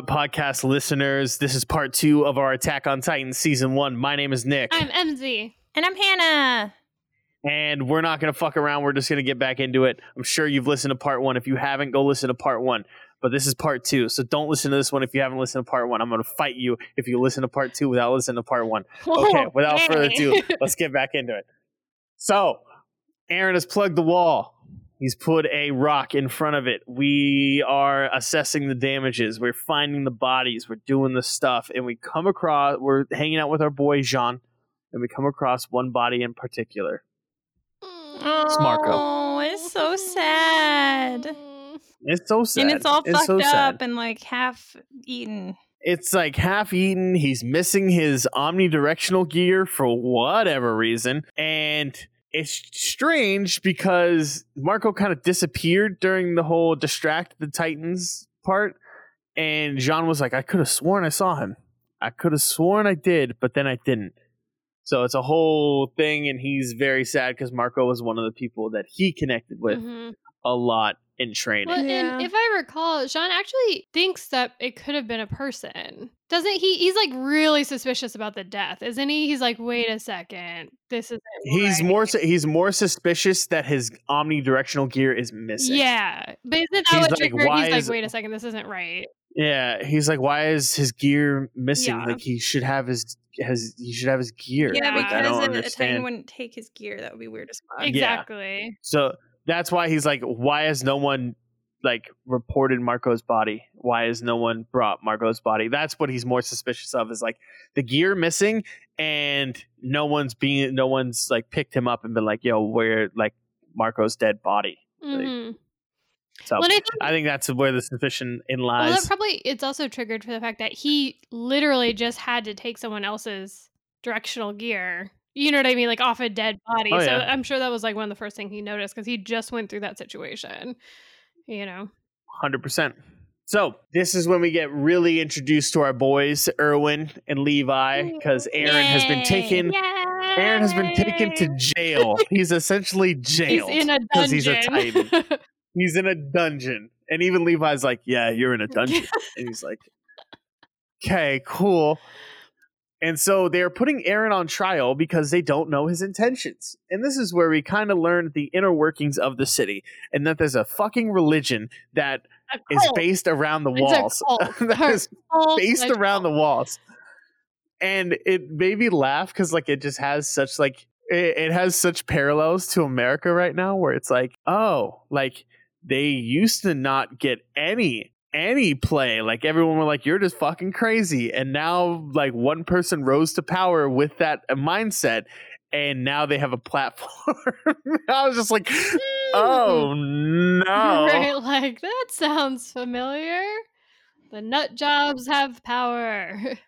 Nani What podcast listeners, this is part two of our Attack on Titan season one. My name is Nick, I'm MZ. And I'm Hannah. and we're not going to fuck around. We're just going to get back into it. I'm sure you've listened to part one. If you haven't, go listen to part one. But this is part two, so don't listen to this one if you haven't listened to part one. I'm going to fight you if you listen to part two without listening to part one. Okay, without further ado, let's get back into it. So, Eren has plugged the wall. He's put a rock in front of it. We are assessing the damages. We're finding the bodies. We're doing the stuff. And we come across, we're hanging out with our boy Jean, and we come across one body in particular. Oh, Marco. Oh, it's so sad. It's so sad. And it's all fucked so up and like half eaten. It's like half eaten. He's missing his omnidirectional gear for whatever reason. And it's strange because Marco kind of disappeared during the whole distract the Titans part. And Jean was like, I could have sworn I saw him. I could have sworn I did, but then I didn't. So it's a whole thing, and he's very sad because Marco was one of the people that he connected with Mhm. a lot in training. Well, Yeah. and if I recall, Jean actually thinks that it could have been a person. Doesn't he? He's like really suspicious about the death, isn't he? He's like, wait a second, this isn't. He's right." more su- he's more suspicious that his omnidirectional gear is missing. Yeah, but isn't that He's what like, triggered? why He's like, wait a second, this isn't right. Yeah, he's like, why is his gear missing? Yeah. Like he should have his has he should have his gear. Yeah, like, I because don't a, a Titan wouldn't take his gear. That would be weird as fuck. Yeah. Exactly. So that's why he's like, why has no one like reported Marco's body? Why has no one brought Marco's body? That's what he's more suspicious of. Is like the gear missing, and no one's being no one's like picked him up and been like, yo, where like Marco's dead body. Mhm. So Well, I think I think that's where the suspicion in Well, lies. that probably it's also triggered for the fact that he literally just had to take someone else's directional gear. You know what I mean? Like off a dead body. Oh, so yeah. I'm sure that was like one of the first things he noticed because he just went through that situation. You know. Hundred percent. So this is when we get really introduced to our boys, Erwin and Levi, because Eren has been Yay. taken. Eren has been taken to jail. He's essentially He's jailed in a 'cause dungeon. he's a Titan. He's in a dungeon, and even Levi's like, "Yeah, you're in a dungeon," and he's like, "Okay, cool." And so they're putting Eren on trial because they don't know his intentions. And this is where we kind of learn the inner workings of the city and that there's a fucking religion that is based around the walls. that is based around the walls. And it made me laugh because like it just has such like it, it has such parallels to America right now where it's like, oh, like they used to not get any any play. Like everyone were like, you're just fucking crazy. And now like one person rose to power with that mindset. And now they have a platform. I was just like, oh no. Right, like that sounds familiar. The nut jobs have power.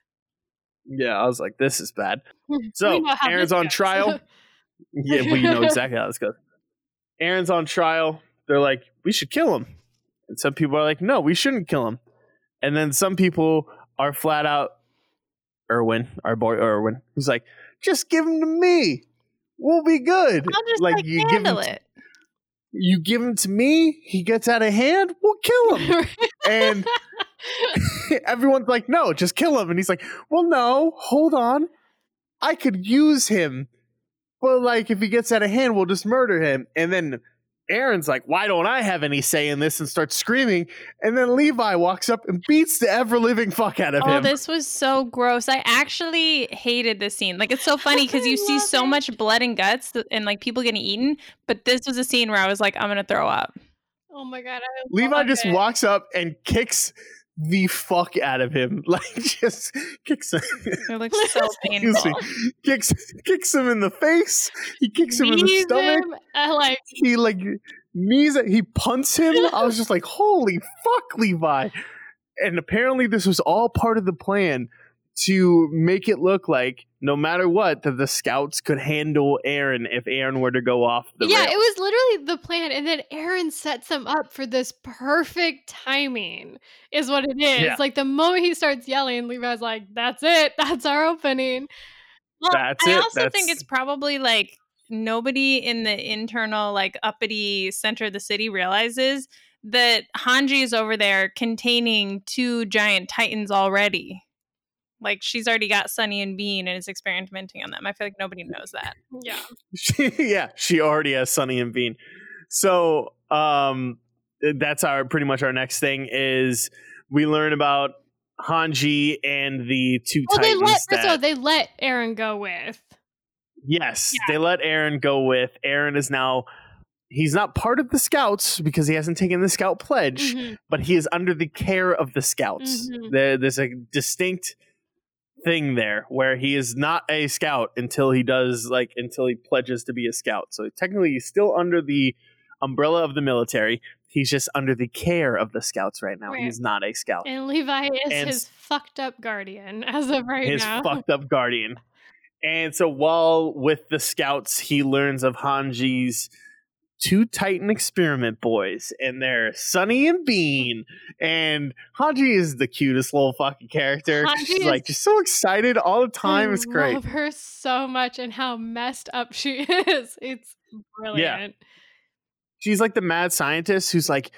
Yeah, I was like, this is bad. So Eren's on goes. trial. Yeah, you know exactly how this goes. Eren's on trial. They're like, we should kill him. And some people are like, no, we shouldn't kill him. And then some people are flat out, Erwin, our boy Erwin, who's like, just give him to me. We'll be good. Just like, you give him, it. you give him to me. He gets out of hand. We'll kill him. and everyone's like, no, just kill him. And he's like, well, no, hold on. I could use him. But like, if he gets out of hand, we'll just murder him. And then Eren's like, why don't I have any say in this? And starts screaming. And then Levi walks up and beats the ever living fuck out of Oh, him. Oh, this was so gross. I actually hated this scene. Like, it's so funny because you see love so it. much blood and guts and like people getting eaten. But this was a scene where I was like, I'm gonna throw up. oh my god! I Levi just it. walks up and kicks the fuck out of him. Like, just kicks him. It looks so Excuse me. painful. Kicks, kicks him in the face. He kicks him in the Knees stomach. him, uh, like he like knees it, he punts him. I was just like, holy fuck, Levi. And apparently this was all part of the plan to make it look like no matter what, that the scouts could handle Eren if Eren were to go off the yeah, rails. it was literally the plan, and then Eren sets him up for this perfect timing. Is what it is. Yeah. Like the moment he starts yelling, Levi's like, "That's it. That's our opening." Well, That's I it. also think it's probably like nobody in the internal, like uppity center of the city realizes that Hanji is over there containing two giant titans already. Like she's already got Sunny and Bean and is experimenting on them. I feel like nobody knows that. Yeah. She, yeah, she already has Sunny and Bean. So um, that's our pretty much our next thing is we learn about Hanji and the two Well, they titans. let that, so they let Eren go with. yes, they let Eren go with. Eren is now he's not part of the scouts because he hasn't taken the scout pledge, Mhm. but he is under the care of the scouts. Mhm. There, there's a distinct thing there where he is not a scout until he does like until he pledges to be a scout. So technically he's still under the umbrella of the military. He's just under the care of the scouts right now. Right. He's not a scout. And Levi is And his fucked up guardian as of right his now. His fucked up guardian. And so while with the scouts, he learns of Hanji's two Titan experiment boys, and they're Sunny and Bean. And Hanji is the cutest little fucking character. Hanji She's like just so excited all the time. I it's great. I love her so much and how messed up she is. It's brilliant. She's like the mad scientist who's like,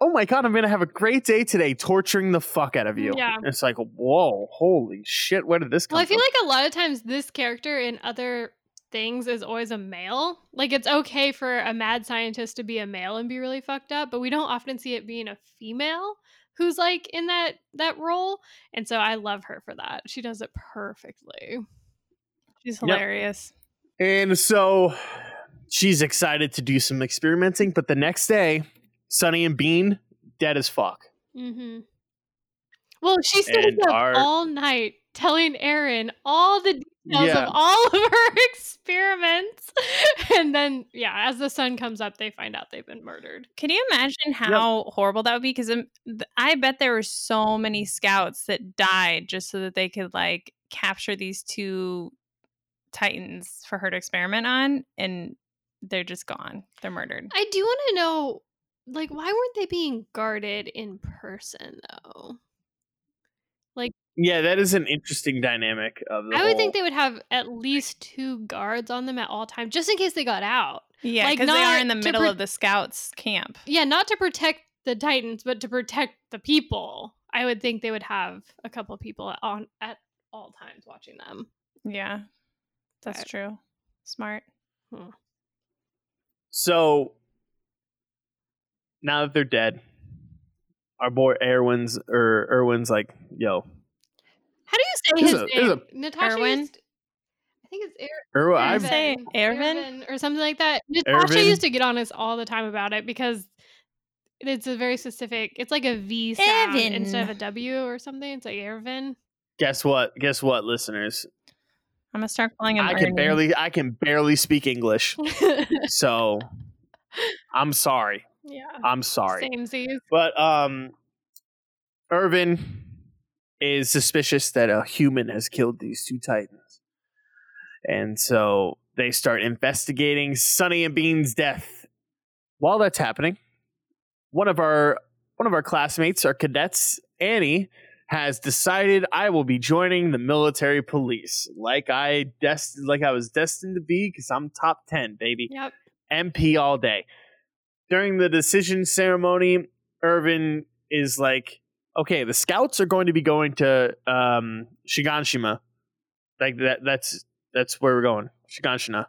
"Oh my god, I'm gonna have a great day today, torturing the fuck out of you." Yeah. And it's like, "Whoa, holy shit, where did this come Well, I feel from?" like a lot of times this character in other things is always a male. Like it's okay for a mad scientist to be a male and be really fucked up, but we don't often see it being a female who's like in that that role. And so I love her for that. She does it perfectly. She's Yep. hilarious. And so she's excited to do some experimenting, but the next day, Sunny and Bean dead as fuck. Mm-hmm. Well, she stays And up our- all night telling Eren all the details Yeah. of all of her experiments. And then, yeah, as the sun comes up, they find out they've been murdered. Can you imagine how horrible that would be? Because I bet there were so many scouts that died just so that they could like capture these two titans for her to experiment on, and they're just gone. They're murdered. I do want to know, like, why weren't they being guarded in person, though? Yeah, that is an interesting dynamic of the I would think they would have at least two guards on them at all times, just in case they got out. Yeah, Like, because they are in the middle pro- of the scouts camp. Yeah, not to protect the Titans, but to protect the people. I would think they would have a couple people on at all times watching them. Yeah, that's Right. true. Smart. Hmm. So now that they're dead, our boy Erwin's or Erwin's like, yo, How do you say his a- there's name? Natasha Erwin? used- I think it's Er- Erwin, I've- I've say Ervin? Ervin or something like that. Natasha Ervin? used to get on us all the time about it because it's a very specific. It's like a V sound Ervin. instead of a W or something. It's like Ervin. guess what? Guess what, listeners? I'm gonna start calling him. I can barely I can barely speak English. So I'm sorry. yeah. I'm sorry. Same Z's. But um Irvin is suspicious that a human has killed these two titans. And so they start investigating Sunny and Bean's death. While that's happening, one of our one of our classmates, our cadets, Annie, has decided I will be joining the military police, like I dest- like I was destined to be, because I'm top ten, baby. Yep. MP all day. During the decision ceremony, Irvin is like, okay, the scouts are going to be going to um, Shiganshima. Like that that's that's where we're going. Shiganshina.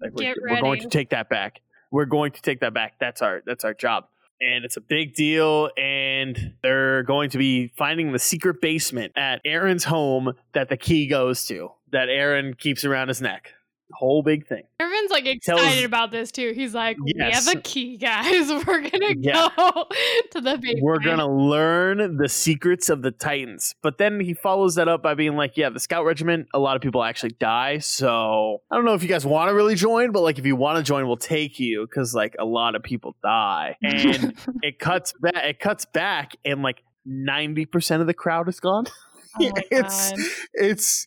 Like we're, we're going to take that back. We're going to take that back. That's our that's our job. And it's a big deal, and they're going to be finding the secret basement at Eren's home that the key goes to, that Eren keeps around his neck. Whole big thing. Ervin's like Tells- excited about this too. He's like, "We have a key, guys. We're gonna Yeah. go to the basement." we're gonna learn the secrets of the titans but then he follows that up by being like yeah the scout regiment a lot of people actually die so i don't know if you guys want to really join but like if you want to join we'll take you because like a lot of people die and it cuts back it cuts back and like 90% of the crowd is gone Oh it's it's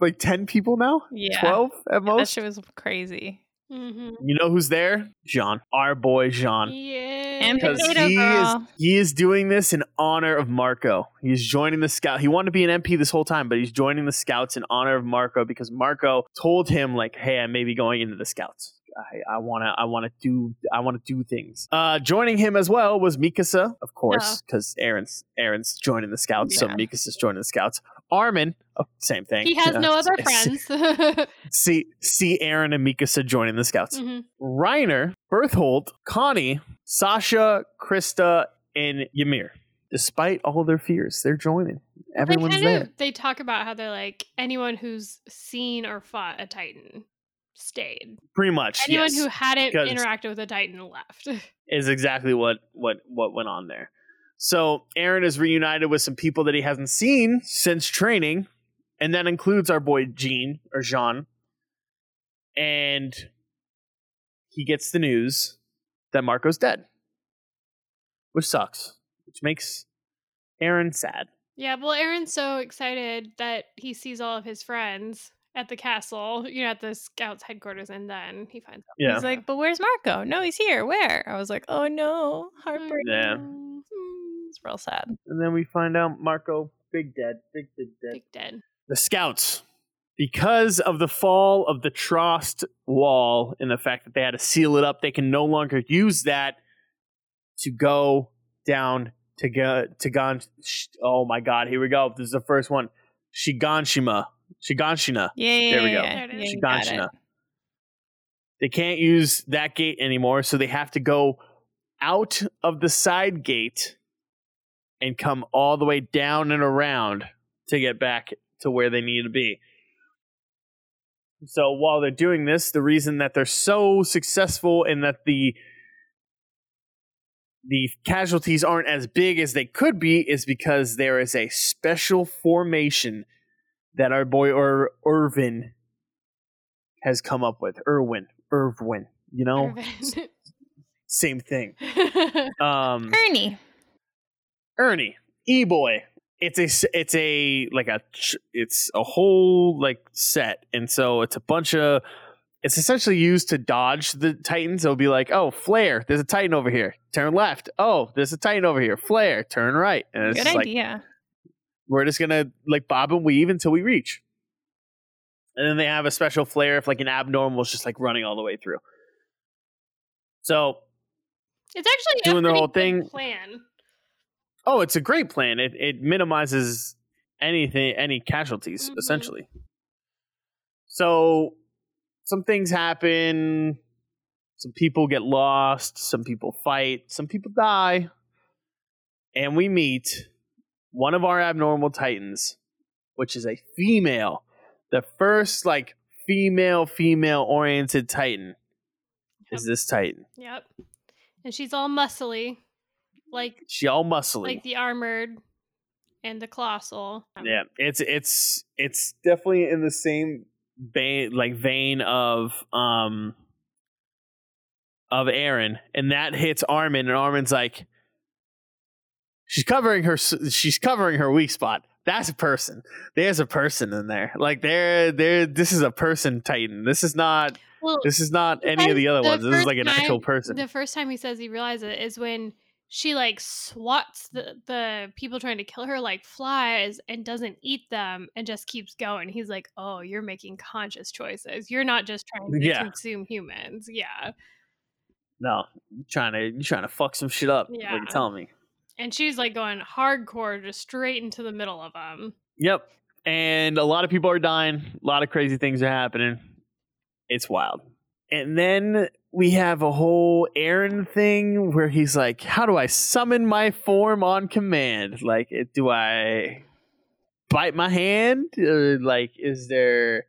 like 10 people now Yeah. 12 at that most shit was crazy. hmm you know who's there jean our boy jean Yeah. And because Potato he is he is doing this in honor of Marco. He's joining the scout. He wanted to be an MP this whole time, but he's joining the scouts in honor of Marco because Marco told him like, "Hey, I may be going into the scouts. I, I wanna I wanna do I wanna do things. Uh, joining him as well was Mikasa, of course, because Eren's Eren's joining the scouts, so Yeah. Mikasa's joining the scouts. Armin, oh, same thing. He has Uh, no other friends. See see Eren and Mikasa joining the scouts. Mhm. Reiner, Bertholdt, Connie, Sasha, Krista, and Ymir. Despite all their fears, they're joining. Everyone's they there. Of, they talk about how they're like anyone who's seen or fought a Titan stayed. Pretty much. Anyone yes. who hadn't interacted with a Titan left. is exactly what what what went on there. So Eren is reunited with some people that he hasn't seen since training, and that includes our boy Jean or Jean. And he gets the news that Marco's dead, which sucks, which makes Eren sad. yeah, well, Eren's so excited that he sees all of his friends at the castle, you know, at the scouts headquarters, and then he finds out. Yeah, He's like, but where's Marco? No, he's here. Where? I was like, oh no, heartbreak. Yeah. Mm, It's real sad. and then we find out Marco big dead, big big dead. Big dead. the scouts because of the fall of the Trost wall and the fact that they had to seal it up they can no longer use that to go down to go to Gan oh my god here we go this is the first one Shiganshima Shiganshina Yeah, yeah, There we go. yeah. There it is. Yeah, you got it. Shiganshina they can't use that gate anymore so they have to go out of the side gate and come all the way down and around to get back to where they need to be. So while they're doing this, the reason that they're so successful and that the the casualties aren't as big as they could be is because there is a special formation that our boy Ur- Irvin has come up with. Irwin, Irwin, you know, Irvin. same thing. Um, Ernie. Ernie, E boy. It's a it's a like a it's a whole like set, and so it's a bunch of it's essentially used to dodge the titans. It'll be like, oh, flare, there's a titan over here, turn left. Oh, there's a titan over here, flare, turn right, and it's Good just like idea. We're just gonna like bob and weave until we reach. And then they have a special flare if like an abnormal is just like running all the way through. So it's actually Doing a the whole thing. plan. Oh, it's a great plan. It it minimizes anything any casualties Mhm. essentially. So some things happen, some people get lost, some people fight, some people die, and we meet one of our abnormal titans, which is a female, the first like female female oriented titan is this titan. Yep. And she's all muscly, like She all muscly. like the armored and the colossal. Yeah, it's it's it's definitely in the same vein, like vein of um of Eren, and that hits Armin, and Armin's like, she's covering her, she's covering her weak spot. That's a person. There's a person in there. Like there, there. This is a person Titan. This is not. Well, This is not any of the other the ones. This is like an actual person. the first time he says he realizes it is when she like swats the the people trying to kill her like flies and doesn't eat them and just keeps going. He's like, "Oh, you're making conscious choices. You're not just trying to Yeah. consume humans." Yeah. no, trying to you're trying to fuck some shit up. Yeah. You telling me? And she's like going hardcore just straight into the middle of them. Yep. And a lot of people are dying. A lot of crazy things are happening. It's wild. And then we have a whole Eren thing where he's like, How do I summon my form on command? Like, do I bite my hand? Or, like, is there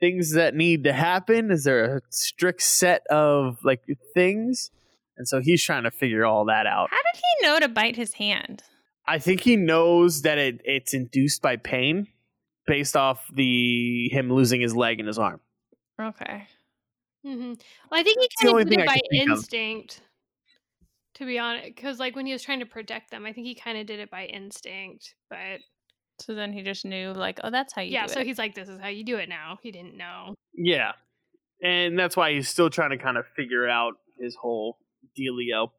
things that need to happen? Is there a strict set of, like, things? And so he's trying to figure all that out. How did he know to bite his hand? I think he knows that it, it's induced by pain based off the him losing his leg and his arm. Okay. Mm-hmm. Well, I think he kind of did it by can think of. instinct. To be honest, because like when he was trying to protect them, I think he kind of did it by instinct. But So then he just knew, like, oh, that's how you yeah, do so it. he's like, "This is how you do it now." He didn't know. Yeah. And that's why he's still trying to kind of figure out his whole dealio.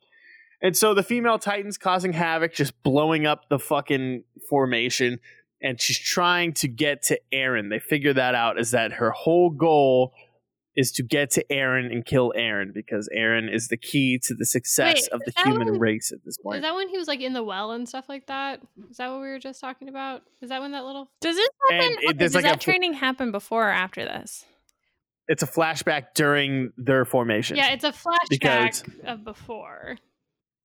And so the female Titan's causing havoc, just blowing up the fucking formation. And she's trying to get to Eren. They figure that out is that her whole goal is to get to Eren and kill Eren because Eren is the key to the success Wait, of the human when- race at this point. Is that when he was like in the well and stuff like that? Is that what we were just talking about? Is that when that little Does this And happen? it- okay, does like that fl- training happen before or after this? It's a flashback during their formation. Yeah, it's a flashback Because- of before.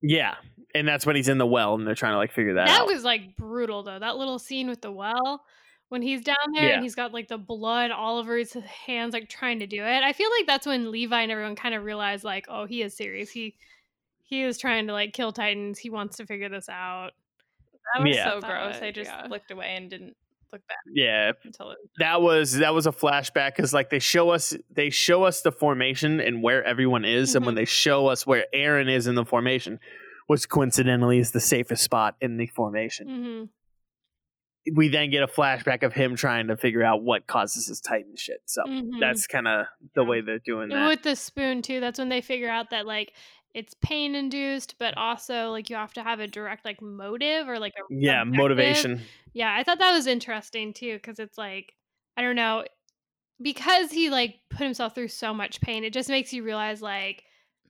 Yeah, and that's when he's in the well and they're trying to like figure that, out. That out. was like brutal though. That little scene with the well when he's down there Yeah. and he's got like the blood all over his hands, like trying to do it. I feel like that's when Levi and everyone kind of realized like, oh, he is serious. He he is trying to like kill Titans. He wants to figure this out. That was Yeah. so gross. I just yeah. looked away and didn't look back yeah, until it. that was that was a flashback because like they show us they show us the formation and where everyone is, and when they show us where Eren is in the formation, which coincidentally is the safest spot in the formation, hmm we then get a flashback of him trying to figure out what causes his Titan shit. So Mhm. that's kind of the way they're doing And that. with the spoon too, that's when they figure out that like it's pain induced, but also like you have to have a direct like motive or like a Yeah, objective. motivation. Yeah, I thought that was interesting too because it's like I don't know because he like put himself through so much pain. It just makes you realize like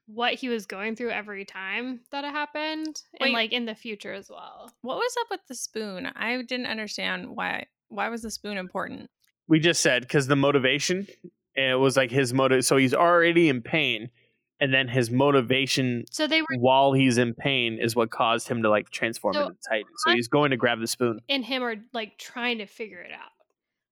what he was going through every time that it happened, Wait. and like in the future as well. What was up with the spoon? I didn't understand why. Why was the spoon important? We just said because the motivation, it was like his motive. So he's already in pain, and then his motivation So they were while he's in pain is what caused him to like transform So, into Titan. So I- he's going to grab the spoon. and him are like trying to figure it out.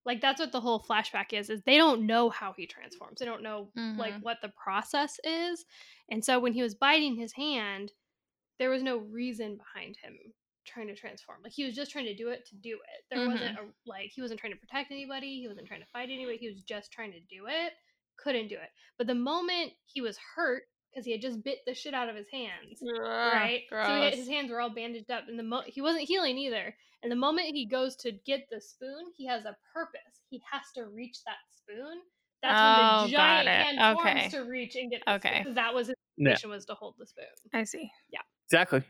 Like that's what the whole flashback is is they don't know how he transforms. They don't know like Mhm. what the process is. And so when he was biting his hand, there was no reason behind him trying to transform. Like he was just trying to do it to do it. There wasn't a like he wasn't trying to protect anybody, he wasn't trying to fight anybody, he was just trying to do it. Couldn't do it. But the moment he was hurt because he had just bit the shit out of his hands, right? So he had, his hands were all bandaged up, and the mo- he wasn't healing either. And the moment he goes to get the spoon, he has a purpose. He has to reach that spoon. That's Oh, when the oh, got giant it. hand Okay. forms to reach and get the Okay. spoon. 'cause That was his Yeah. mission was to hold the spoon. I see. Yeah, exactly.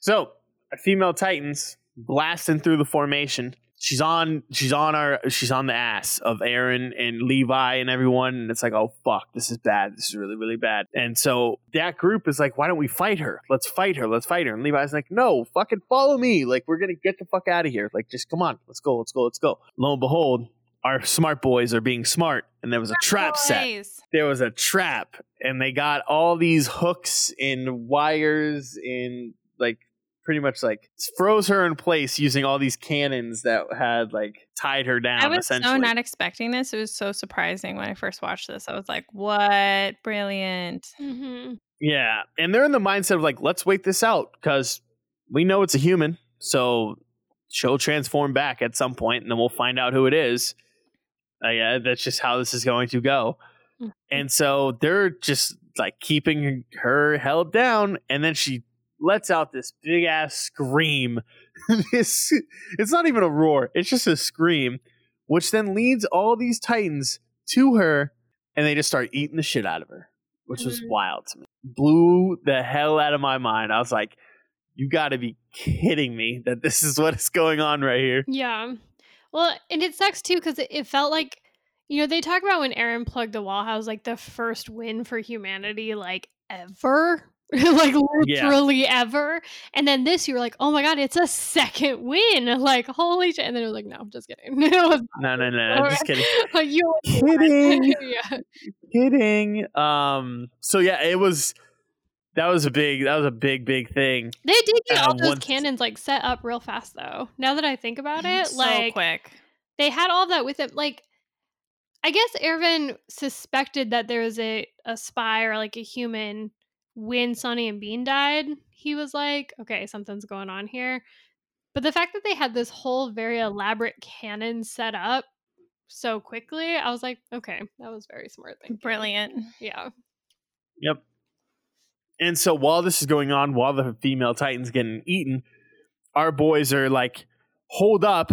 So a female Titans blasting through the formation. She's on. She's on our. She's on the ass of Eren and Levi and everyone. And it's like, oh fuck, this is bad. This is really really bad. And so that group is like, why don't we fight her? Let's fight her. Let's fight her. And Levi's like, no, fucking follow me. Like we're gonna get the fuck out of here. Like just come on, let's go, let's go, let's go. Lo and behold, our smart boys are being smart, and there was a trap set there was a trap and they got all these hooks and wires and pretty much like froze her in place using all these cannons that had like tied her down I was so not expecting this. It was so surprising when I first watched this. I was like, "What? Brilliant!" Mm-hmm. yeah and they're in the mindset of like let's wait this out because we know it's a human so she'll transform back at some point and then we'll find out who it is uh, yeah that's just how this is going to go Mhm. And so they're just like keeping her held down, and then she lets out this big ass scream. it's, it's not even a roar, it's just a scream, which then leads all these Titans to her, and they just start eating the shit out of her, which was Mhm. wild to me. Blew the hell out of my mind. I was like, you got to be kidding me that this is what is going on right here. Yeah. Well, and it sucks too because it, it felt like, you know, they talk about when Eren plugged the wall, how it was like the first win for humanity, like ever. like Yeah. literally ever. And then this, you were like, oh my God, it's a second win. Like, holy shit. And then it was like, no, I'm just kidding. No, no, no, I'm just kidding. like, you Kidding. yeah. kidding. Um. So yeah, it was. That was a big. That was a big, big thing. They did get Uh, all those once- cannons like set up real fast though. Now that I think about it, so like quick. they had all that with it. Like, I guess Ervin suspected that there was a, a spy or like a human when Sonny and Bean died. He was like, okay, something's going on here. But the fact that they had this whole very elaborate cannon set up so quickly, I was like, okay, that was very smart thinking. Brilliant. Yeah. Yep. And so while this is going on, while the female Titan's getting eaten, our boys are like, "Hold up!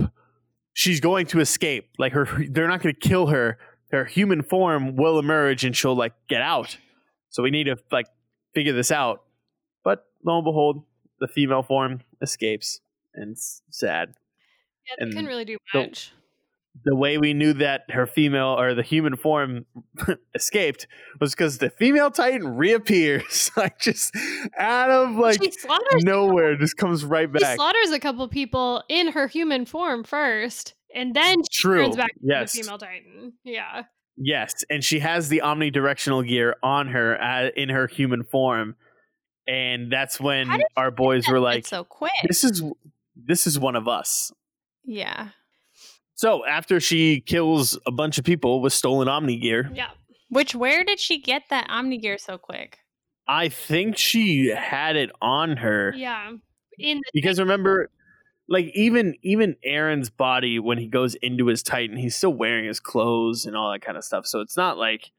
She's going to escape. Like her, they're not going to kill her. Her human form will emerge, and she'll like get out. So we need to like figure this out." But lo and behold, the female form escapes, and it's sad. Yeah, they couldn't really do the- much. the way we knew that her female or the human form escaped was because the female Titan reappears, like just out of like she nowhere, just comes right She back. slaughters a couple people in her human form first, and then she True. turns back Yes. to the female Titan. Yeah. Yes, and she has the omnidirectional gear on her uh, in her human form, and that's when our boys were like, so quick. "This is this is one of us." Yeah. So after she kills a bunch of people with stolen Omni gear, Yeah. Which where did she get that Omni gear so quick? I think she had it on her Yeah. In the because remember, like even even Eren's body when he goes into his Titan, he's still wearing his clothes and all that kind of stuff. So it's not like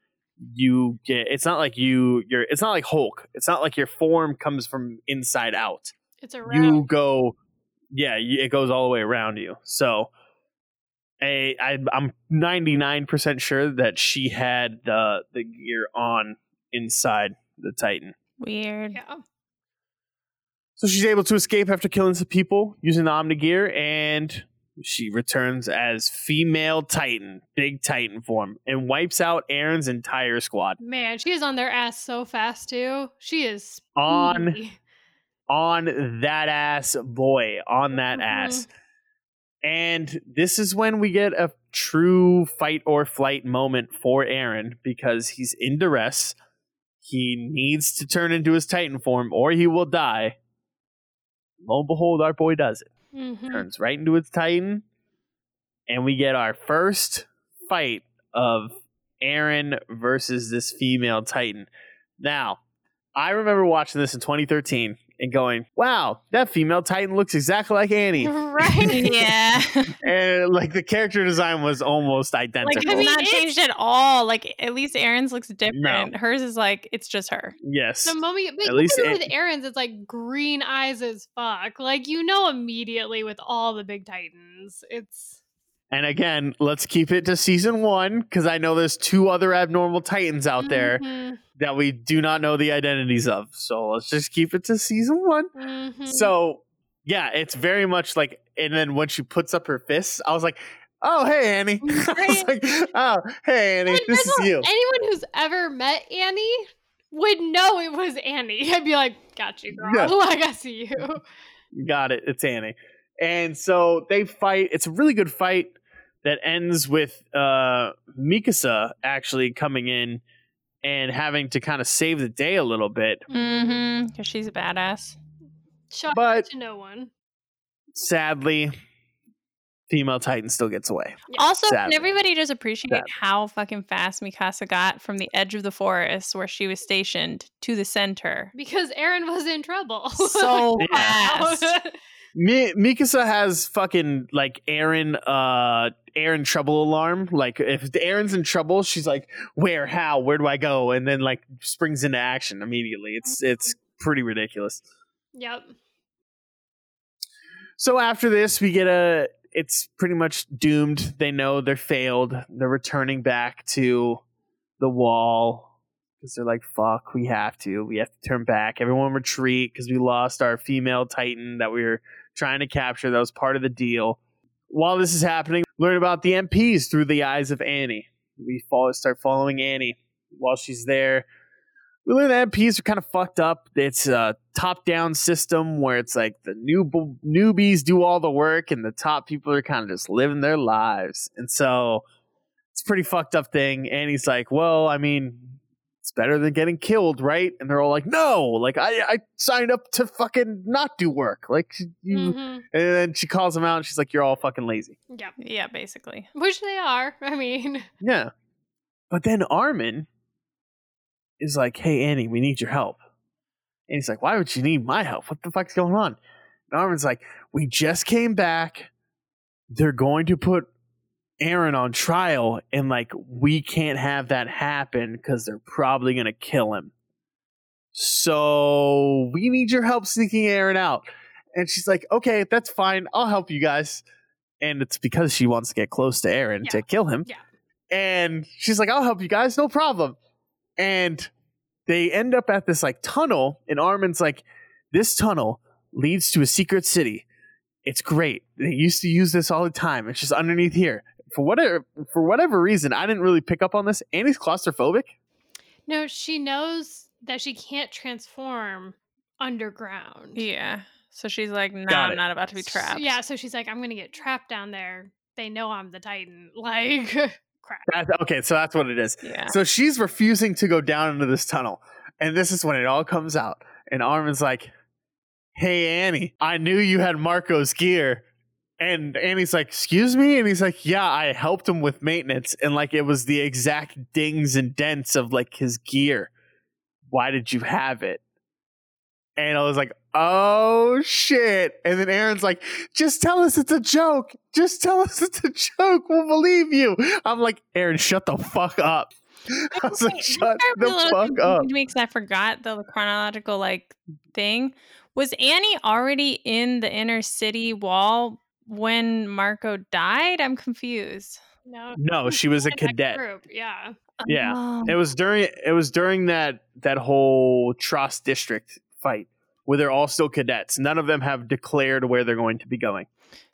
you get. It's not like you. You're. It's not like Hulk. It's not like your form comes from inside out. it's a round. you go yeah y- it goes all the way around you so I, I i'm 99% sure that she had the the gear on inside the titan Weird. Yeah. So she's able to escape after killing some people using the omni gear and she returns as female titan big titan form and wipes out eren's entire squad Man, she is on their ass so fast too. She is on speedy. on that ass boy on that Mhm. ass and this is when we get a true fight or flight moment for eren because he's in duress he needs to turn into his titan form or he will die lo and behold our boy does it. Mhm. turns right into its titan and we get our first fight of eren versus this female titan. Now i remember watching this in 2013 and going wow that female titan looks exactly like annie right. yeah. and like the character design was almost identical like it's I mean, not changed at all. Like at least Eren's looks different. Hers is like it's just her. yes The moment, but At even least with it- Eren's, it's like green eyes as fuck. Like you know immediately with all the big titans. It's and again let's keep it to season one because i know there's two other abnormal titans out there Mhm, that we do not know the identities of so let's just keep it to season one mhm. So yeah, it's very much like, and then when she puts up her fists, I was like, "Oh, hey, Annie." I was like, "Oh, hey, Annie, this is you." Anyone who's ever met Annie would know it was Annie. I'd be like, "Got you, girl. Yeah. Like I see you." Got it. It's Annie. And so they fight. It's a really good fight that ends with uh, Mikasa actually coming in and having to kind of save the day a little bit. Mm-hmm. Because she's a badass. Shock But to no one. sadly, female Titan still gets away. Yeah. Also, can Sadly. everybody just appreciate Sadly. how fucking fast Mikasa got from the edge of the forest where she was stationed to the center? Because Eren was in trouble. So Yeah. fast. Mi- Mikasa has fucking like Eren uh Eren trouble alarm. Like if Eren's in trouble, she's like, "Where? How? Where do I go?" And then like springs into action immediately. It's it's pretty ridiculous. yep. So after this, we get a. It's pretty much doomed. They know they're failed. They're returning back to the wall because they're like, "Fuck, we have to. We have to turn back. Everyone retreat because we lost our female titan that we were trying to capture. That was part of the deal." While this is happening, learn about the MPs through the eyes of Annie. We follow, start following Annie while she's there. We learn the MPs are kind of fucked up. It's a top-down system where it's like the new newbies do all the work, and the top people are kind of just living their lives. And so it's a pretty fucked up thing. And he's like, "Well, I mean, it's better than getting killed, right?" And they're all like, "No, like I, I signed up to fucking not do work. Like you." Mhm. And then she calls them out, and she's like, "You're all fucking lazy." Yep. Yeah, basically. Which they are. I mean, Yeah. But then Armin is like, hey, Annie, we need your help. And he's like, why would you need my help? What the fuck's going on? And Armin's like, we just came back. They're going to put Eren on trial. And like, we can't have that happen because they're probably to kill him. So we need your help sneaking Eren out. And she's like, okay, that's fine. I'll help you guys. And it's because she wants to get close to Eren Yeah. to kill him. Yeah. And she's like, I'll help you guys, no problem. And they end up at this like tunnel, and Armin's like, this tunnel leads to a secret city. It's great. They used to use this all the time. It's just underneath here. For whatever for whatever reason, I didn't really pick up on this. Annie's claustrophobic. No, she knows that she can't transform underground. Yeah. So she's like, no, Got I'm not about to be S- trapped. Yeah, so she's like, I'm gonna get trapped down there. They know I'm the Titan. Like crap. That's, okay, so that's what it is. Yeah. So she's refusing to go down into this tunnel. And this is when it all comes out. And Armin's like, Hey, Annie, I knew you had Marco's gear. And Annie's like, Excuse me? And he's like, Yeah, I helped him with maintenance. And like, it was the exact dings and dents of like his gear. Why did you have it? And I was like, Oh shit. And then Eren's like, Just tell us it's a joke. Just tell us it's a joke. We'll believe you. I'm like, Eren, shut the fuck up. I was like, shut the part was a little fuck up. confusing to me 'cause I forgot the chronological like thing. Was Annie already in the inner city wall when Marco died? I'm confused. No. No, she was a cadet. Group. Yeah. Yeah. Oh. It was during it was during that that whole Trost district fight where they're all still cadets. None of them have declared where they're going to be going.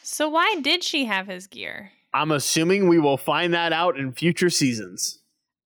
So why did she have his gear? I'm assuming we will find that out in future seasons.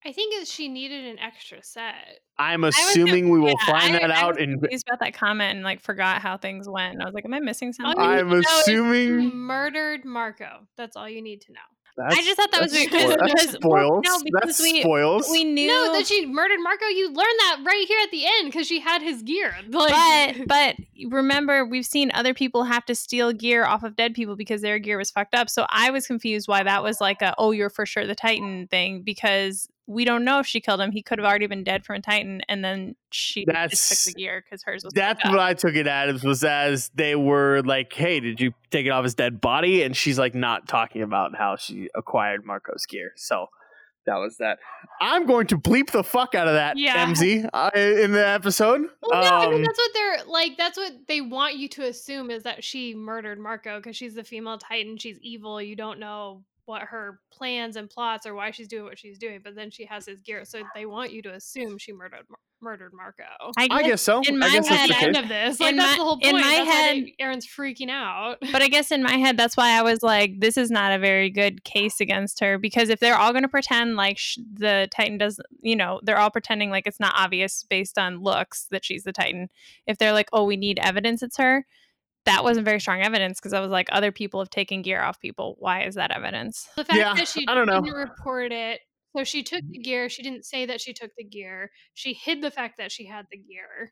I think it's she needed an extra set. I'm was assuming we will Yeah, find I- that I out was in confused about that comment and like forgot how things went. And I was like, am I missing something? I'm to know is who assuming murdered Marco. That's all you need to know. that's, I just thought that was that's because- spoil- that because- spoils. well, no, that because we- spoils. we knew No, that she murdered Marco. You learned that right here at the end because she had his gear. Like, but but remember we've seen other people have to steal gear off of dead people because their gear was fucked up so i was confused why that was like a oh you're for sure the titan thing because we don't know if she killed him he could have already been dead from a titan and then she just That's- took the gear because hers was That's what. I took it as was as they were like, "Hey, did you take it off his dead body?" And she's like, not talking about how she acquired Marco's gear. So that was that. I'm going to bleep the fuck out of that, Yeah. MZ, uh, in the episode. Well, no, I mean Um, that's what they're like. That's what they want you to assume is that she murdered Marco because she's the female Titan. She's evil. You don't know what her plans and plots or why she's doing what she's doing, but then she has his gear, so they want you to assume she murdered murdered Marco. I guess so. in I my guess At that's the the end case. of this, like In that's my- the whole point. in my That's head- they- Eren's freaking out. but I guess in my head, that's why I was like, this is not a very good case against her because if they're all going to pretend like sh- the Titan doesn't, you know, they're all pretending like it's not obvious based on looks that she's the Titan. If they're like, oh, we need evidence it's her, that wasn't very strong evidence because I was like, other people have taken gear off people. Why is that evidence? The fact Yeah, that she I don't know. didn't report it. So she took the gear. She didn't say that she took the gear. She hid the fact that she had the gear.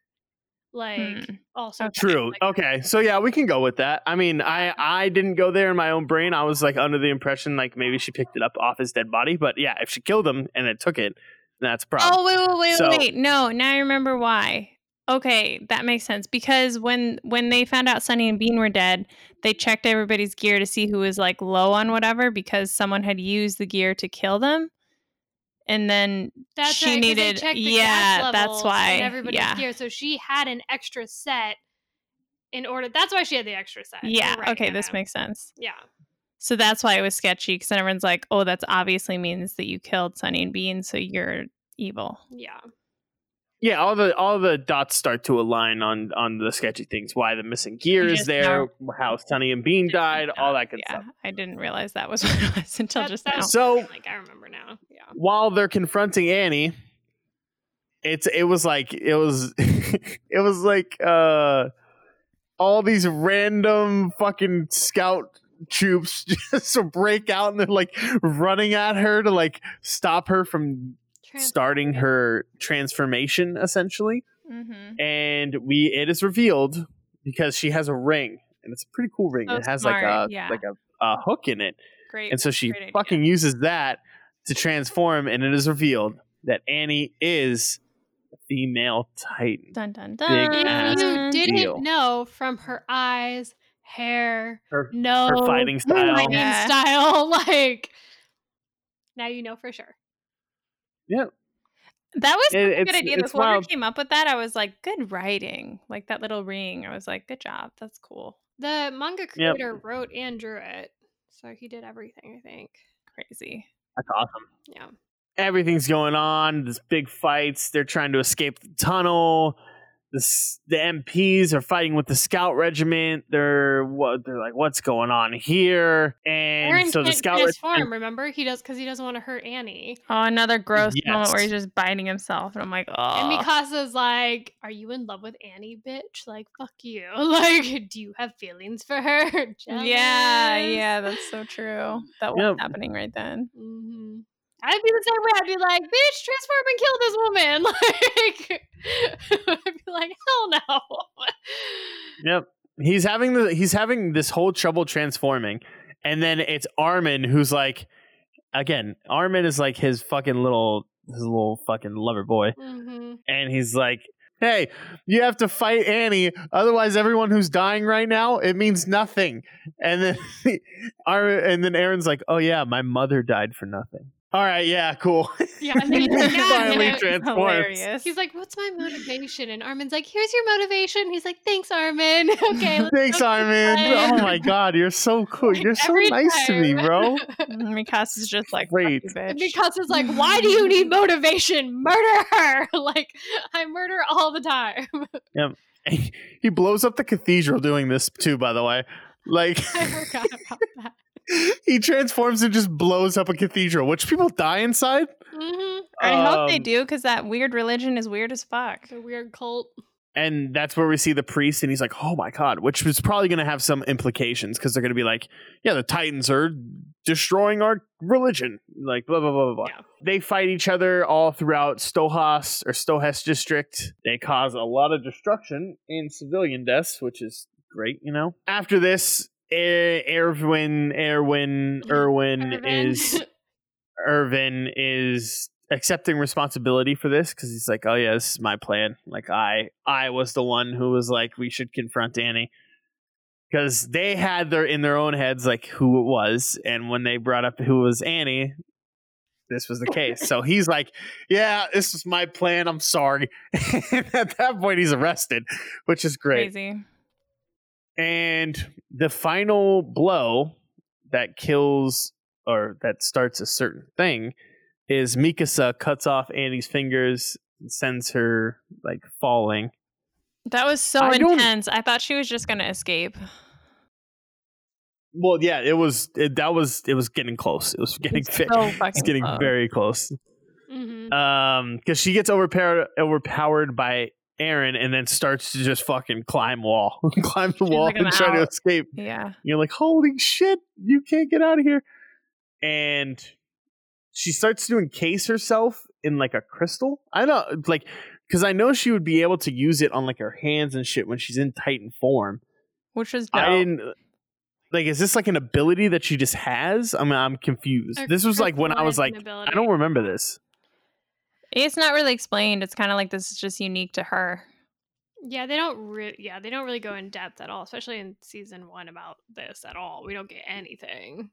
Like Hmm. also Okay. True. Like, Okay. So yeah, we can go with that. I mean, I I didn't go there in my own brain. I was like under the impression like maybe she picked it up off his dead body. But yeah, if she killed him and it took it, that's a problem. Oh wait, wait, wait, So- wait. No, now I remember why. Okay, that makes sense because when when they found out Sunny and Bean were dead, they checked everybody's gear to see who was like low on whatever because someone had used the gear to kill them. And then That's she right, needed- yeah, that's why, everybody's yeah. gear. So she had an extra set in order. That's why she had the extra set. Yeah, right, okay, this makes sense. yeah. So that's why it was sketchy because everyone's like, "Oh, that's obviously means that you killed Sunny and Bean, so you're evil." Yeah. Yeah, all the all the dots start to align on on the sketchy things. Why the missing gear is just there, how Sunny and Bean died, all that good yeah, stuff. I didn't realize that was what it was until That- just that now. So Like I remember now. Yeah. while they're confronting Annie, it's it was like it was it was like uh all these random fucking scout troops just break out and they're like running at her to like stop her from Trans- starting her transformation essentially Mm-hmm. and we it is revealed because she has a ring and it's a pretty cool ring Oh, it has like a yeah. like a, a hook in it Great. and so she great idea. fucking uses that to transform, and it is revealed that Annie is a female Titan. Dun dun Big dun. ass you didn't deal. know from her eyes, hair, Her, no her fighting style. fighting Yeah. style. Like now you know for sure. That was It- a good idea. it's The whoever came up with that, I was like, good writing. Like that little ring. I was like, good job. That's cool. The manga Yep. creator wrote and drew it, so he did everything. I think. Crazy. That's awesome. Yeah. Everything's going on. There's big fights. They're trying to escape the tunnel. The the MPs are fighting with the scout regiment. They're what they're like, what's going on here? And Eren so the can't scout transform. regiment, Remember, he does because he doesn't want to hurt Annie. Oh, another gross moment where he's just biting himself, and I'm like, oh. And Mikasa's like, "Are you in love with Annie, bitch? Like, fuck you. Like, do you have feelings for her? yeah, yeah, that's so true. That was Yep. happening right then. hmm I'd be the same way. I'd be like, "Bitch, transform and kill this woman!" Like, I'd be like, "Hell no!" Yep. He's having the he's having this whole trouble transforming. And then it's Armin who's like again, Armin is like his fucking little his little fucking lover boy. hmm And he's like, Hey, you have to fight Annie, otherwise everyone who's dying right now, it means nothing. And then and then Eren's like, Oh yeah, my mother died for nothing. All right, yeah, cool. Yeah, and then he's like, "Yeah," Finally and transforms. He's like, "What's my motivation?" And Armin's like, "Here's your motivation." He's like, "Thanks, Armin. okay, let's Thanks, Armin. Oh my god, you're so cool. You're so every nice to me, bro. And Mikasa's just like, Great. Fuck you, bitch. And Mikasa's like, "Why do you need motivation? Murder her! like, I murder all the time." Yep. he blows up the cathedral doing this too, by the way. Like I forgot about that. He transforms and just blows up a cathedral, which people die inside. hmm I hope they Um, do because that weird religion is weird as fuck. The weird cult. And that's where we see the priest, and he's like, "Oh my god!" Which is probably going to have some implications because they're going to be like, "Yeah, the Titans are destroying our religion." Like blah blah blah blah blah. Yeah. They fight each other all throughout Stohas or Stohess district. They cause a lot of destruction and civilian deaths, which is great, you know. After this, Er, Erwin, Erwin, Erwin is Erwin is accepting responsibility for this because he's like, oh yeah, this is my plan. Like I, I was the one who was like, we should confront Annie because they had their in their own heads like who it was, and when they brought up who was Annie, this was the case. so he's like, yeah, this is my plan. I'm sorry. at that point, he's arrested, which is great. Crazy. And the final blow that kills or that starts a certain thing is Mikasa cuts off Annie's fingers and sends her like falling. That was so I don't- intense. I thought she was just gonna escape. Well, yeah, it was it, that was it was getting close. It was getting It's so it's getting close. very close. hmm Um, because she gets overpowered overpowered by Eren and then starts to just fucking climb wall, climb the She's wall like, and try to escape. Yeah. You're like, holy shit, you can't get out of here. And she starts to encase herself in like a crystal. I don't like because I know she would be able to use it on like her hands and shit when she's in Titan form. Which is dope. I didn't uh, like. Is this like an ability that she just has? I mean, I'm confused. This was like when I was like, crystallizing I don't remember this. It's not really explained. It's kind of like this is just unique to her. Yeah, they don't. Re- yeah, they don't really go in depth at all, especially in season one about this at all. We don't get anything.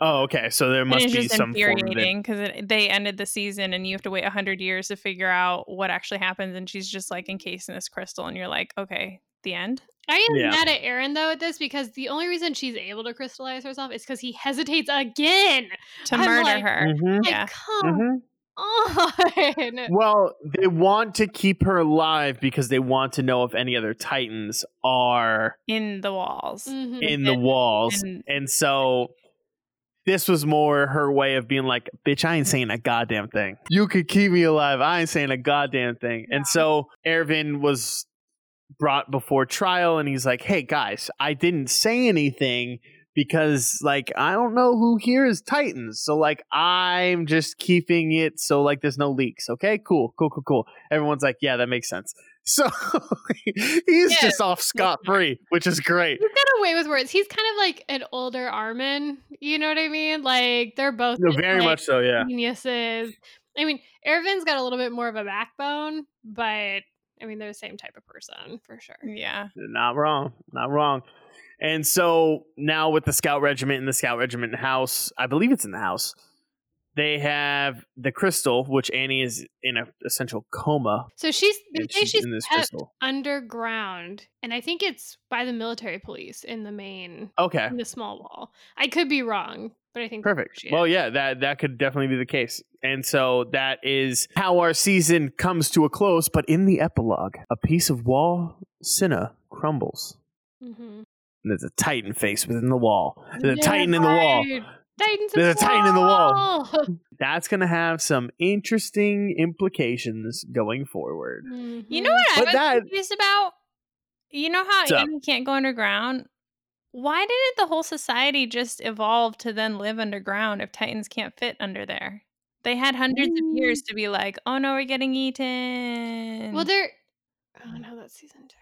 Oh, okay. So there And must it's be just some form of it. infuriating because they ended the season and you have to wait 100 years to figure out what actually happens. And she's just like encased in this crystal. And you're like, okay, the end. I am Yeah. mad at Eren though at this because the only reason she's able to crystallize herself is because he hesitates again. To I'm murder like- her. Mhm, Like, Yeah. come mhm. On. Well, they want to keep her alive because they want to know if any other Titans are In the walls. Mhm. in the And- walls. and- And so this was more her way of being like, bitch, I ain't saying a goddamn thing. You could keep me alive. I ain't saying a goddamn thing. And so Erwin was brought before trial and he's like, hey guys, I didn't say anything because like I don't know who here is Titans. So like I'm just keeping it so like there's no leaks. Okay, cool, cool, cool, cool. Everyone's like, yeah, that makes sense. So he's Yeah. just off scot free, which is great. He's got away with words. He's kind of like an older Armin. You know what I mean? Like they're both No, very like, much so, yeah. geniuses. I mean, Erwin's got a little bit more of a backbone, but I mean, they're the same type of person for sure. Yeah. Not wrong. Not wrong. And so now with the scout regiment and the scout regiment house, I believe it's in the house. they have the crystal, which Annie is in a essential coma. So she's they she's, she's in this kept crystal. underground, and I think it's by the military police in the main Okay. in the small wall. I could be wrong, but I think Perfect. Well, yeah, that that could definitely be the case. And so that is how our season comes to a close. But in the epilogue, a piece of wall Sina crumbles. Mhm. And there's a titan face within the wall. There's a titan in the wall. Titans There's the a titan in the wall. wall. That's going to have some interesting implications going forward. Mm-hmm. You know what I was that- confused about? You know how What's can't go underground? Why didn't the whole society just evolve to then live underground if Titans can't fit under there? They had hundreds of years mm. to be like, oh no, we're getting eaten. Well, they're. Oh no, that's season two.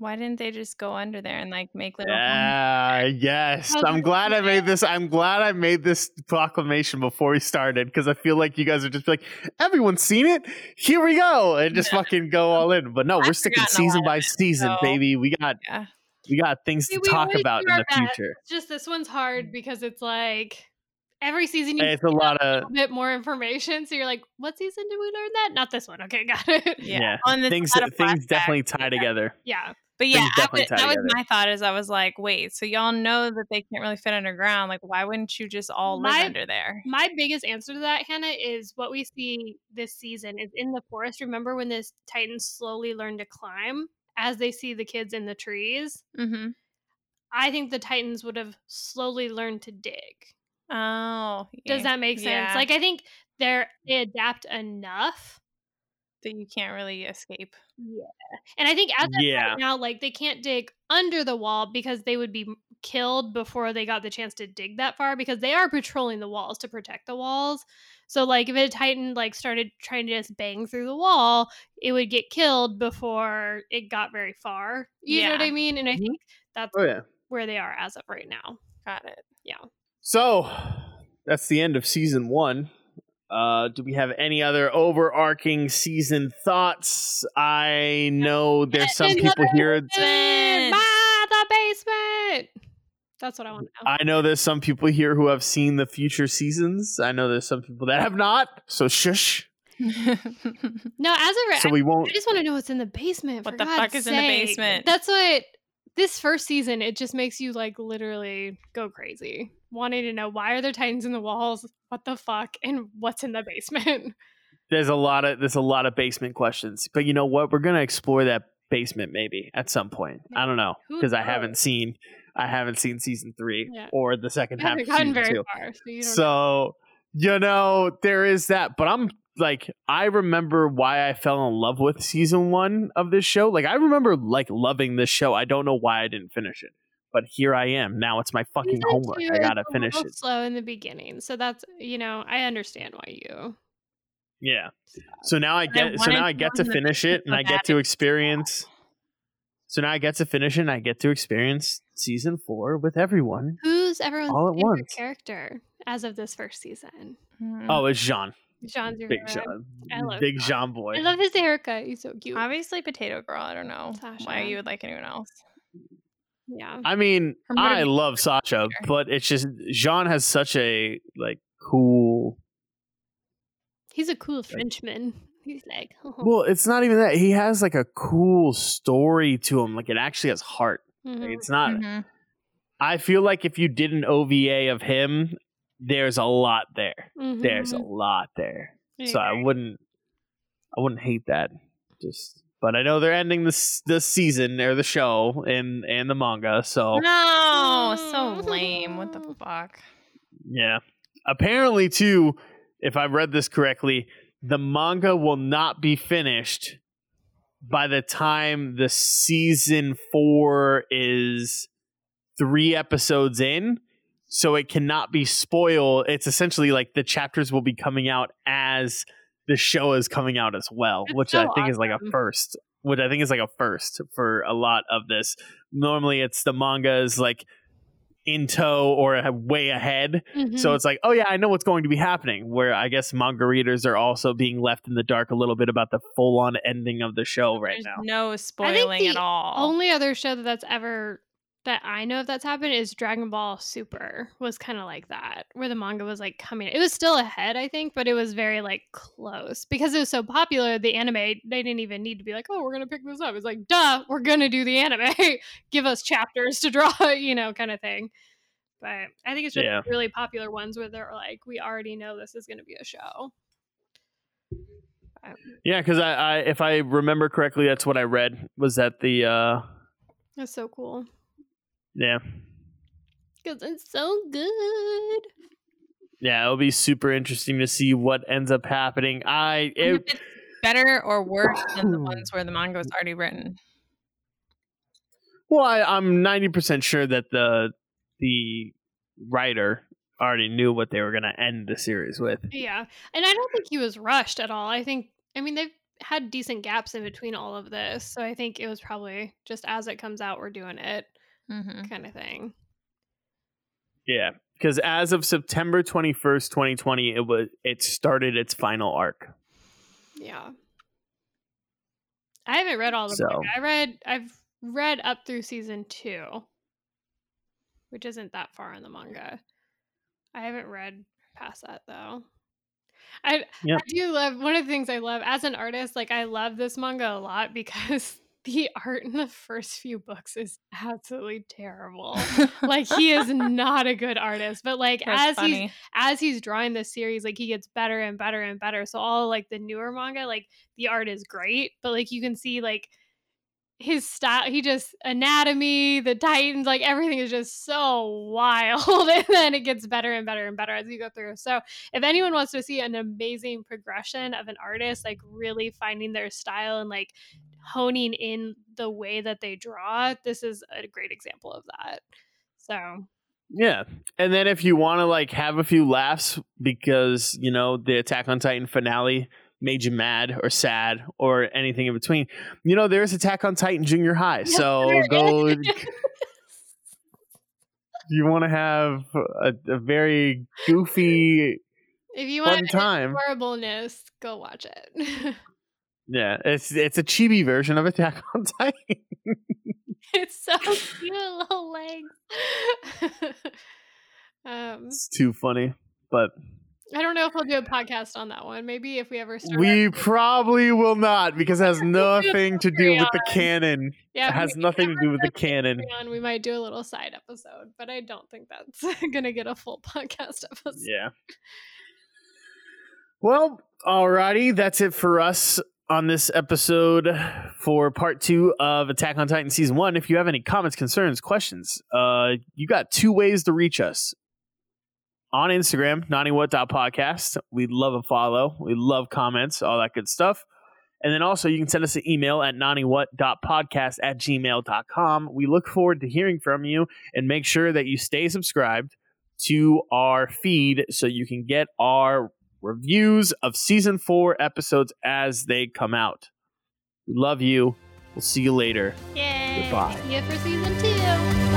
Why didn't they just go under there and like make little homes? Yeah, yes. How's I'm glad I made this. I'm glad I made this proclamation before we started because I feel like you guys are just like, everyone's seen it. Here we go, and just fucking go all in. But no, I've we're sticking season by season, so- baby. We got Yeah. we got things See, to talk about in the best. future. Just this one's hard because it's like every season you It's a lot of little bit more information. So you're like, what season did we learn that? Not this one. Okay, got it. Yeah. yeah, and there's things lot of things definitely flashbacks. tie together. Yeah. But yeah, Things I definitely was, that was my thought. Is I was like, wait, so y'all know that they can't really fit underground? Like, why wouldn't you just all live My- under there? My biggest answer to that, Hannah, is what we see this season is in the forest. Remember when this Titans slowly learn to climb as they see the kids in the trees? Mm-hmm. I think the Titans would have slowly learned to dig. Oh, Does yeah. that make sense? Yeah. Like I think they're they adapt enough. that you can't really escape? Yeah. And I think as of Yeah. right now, like they can't dig under the wall because they would be killed before they got the chance to dig that far because they are patrolling the walls to protect the walls. So like if a titan like started trying to just bang through the wall, it would get killed before it got very far. You know what I mean? And I mm-hmm. think that's Oh yeah. where they are as of right now. Got it. So that's the end of season one. Uh, do we have any other overarching season thoughts? I know there's some people here. Basement. The basement. That's what I want to know. I know there's some people here who have seen the future seasons. I know there's some people that have not. So shush. no, as a right, So we won't. I just want to know what's in the basement. What for the fuck God's is in the basement? That's what this first season. It just makes you like literally go crazy, wanting to know why are there titans in the walls? What the fuck? And what's in the basement? There's a lot of there's a lot of basement questions. But you know what? We're gonna explore that basement maybe at some point. I don't know because I haven't seen I haven't seen season three Yeah. or the second half of season two. far, so you don't. know. So, you know, there is that. But I'm like, I remember why I fell in love with season one of this show. Like, I remember like loving this show. I don't know why I didn't finish it. But here I am. Now it's my fucking homework. I gotta finish it. Slow in the beginning, so that's you know I understand why you. Yeah. So now I I get so now I get to finish it and I get to experience so now I get to finish it and I get to experience season four with everyone. Who's everyone's All at favorite once. character as of this first season? Mhm. Oh, it's Jean. Jean's your Big. Jean. I love Big Jean boy. I love his haircut. He's so cute. obviously, Potato Girl. I don't know why you would like anyone else. Yeah. I mean, I motivation love is Sasha, clear. but it's just Jean has such a like cool. He's a cool Frenchman. He's like, Well, it's not even that he has like a cool story to him. Like it actually has heart. Like, Mhm. it's not. Mhm. I feel like if you did an OVA of him, there's a lot there. There's a Mhm. lot there. I So I wouldn't. I wouldn't hate that. Just. But I know they're ending this this season or the show and and the manga, so No, so lame. What the fuck? Yeah. Apparently, too, if I've read this correctly, the manga will not be finished by the time the season four is three episodes in. So it cannot be spoiled. It's essentially like the chapters will be coming out as the show is coming out as well, That's which so I think is like a first. Which I think is like a first for a lot of this. Normally, it's the manga is like in tow or way ahead. Mhm. So it's like, oh yeah, I know what's going to be happening. Where I guess manga readers are also being left in the dark a little bit about the full on ending of the show right There's now. no spoiling the at all. only other show that that's ever that I know if that's happened is Dragon Ball Super was kind of like that, where the manga was like coming. It was still ahead, I think, but it was very like close because it was so popular. The anime they didn't even need to be like, oh, we're gonna pick this up. It's like, duh, we're gonna do the anime. Give us chapters to draw, you know, kind of thing. But I think it's just Yeah. really popular ones where they're like, we already know this is gonna be a show. Yeah, because I, I, if I remember correctly, that's what I read was that the, uh, That's so cool yeah, because it's so good. yeah, it'll be super interesting to see what ends up happening. I, it, if it's better or worse than the hmm. ones where the manga was already written. well, I, I'm ninety percent sure that the the writer already knew what they were going to end the series with. Yeah. And I don't think he was rushed at all. I think, I mean, they've had decent gaps in between all of this. So I think it was probably just as it comes out, we're doing it Mm-hmm. kind of thing. Yeah, because as of September twenty first, twenty twenty, it was it started its final arc. Yeah. I haven't read all the So- manga. I read, I've read up through season two, which isn't that far in the manga. I haven't read past that though. I, Yep. I do love one of the things I love as an artist, like I love this manga a lot because the art in the first few books is absolutely terrible. like he is not a good artist, but like That's as he's as he's drawing this series, like he gets better and better and better. So all like the newer manga, like the art is great, but like you can see like his style, he just anatomy, the Titans, like everything is just so wild, and then it gets better and better and better as you go through. So if anyone wants to see an amazing progression of an artist, like really finding their style and like honing in the way that they draw, this is a great example of that. So Yeah. And then if you want to like have a few laughs because, you know, the Attack on Titan finale made you mad or sad or anything in between, you know, there's Attack on Titan Junior High. Yes, so go you want to have a, a very goofy if you fun want time. horribleness, go watch it. Yeah, it's it's a chibi version of Attack on Titan. it's so cute, little legs. um, It's too funny. But I don't know if we'll do a podcast on that one. Maybe if we ever start. we probably will not because it has nothing to do with the canon. yeah, It has nothing to do with the canon. Patreon, we might do a little side episode, but I don't think that's gonna get a full podcast episode. Yeah. Well, alrighty, that's it for us on this episode for part two of Attack on Titan season one. If you have any comments, concerns, questions, uh, you got two ways to reach us. On Instagram, podcast. We love a follow. We love comments, all that good stuff. And then also you can send us an email at naniwhat.podcast at gmail.com. We look forward to hearing from you and make sure that you stay subscribed to our feed so you can get our reviews of season four episodes as they come out. We love you. We'll see you later. Yay! Goodbye. See you for season two.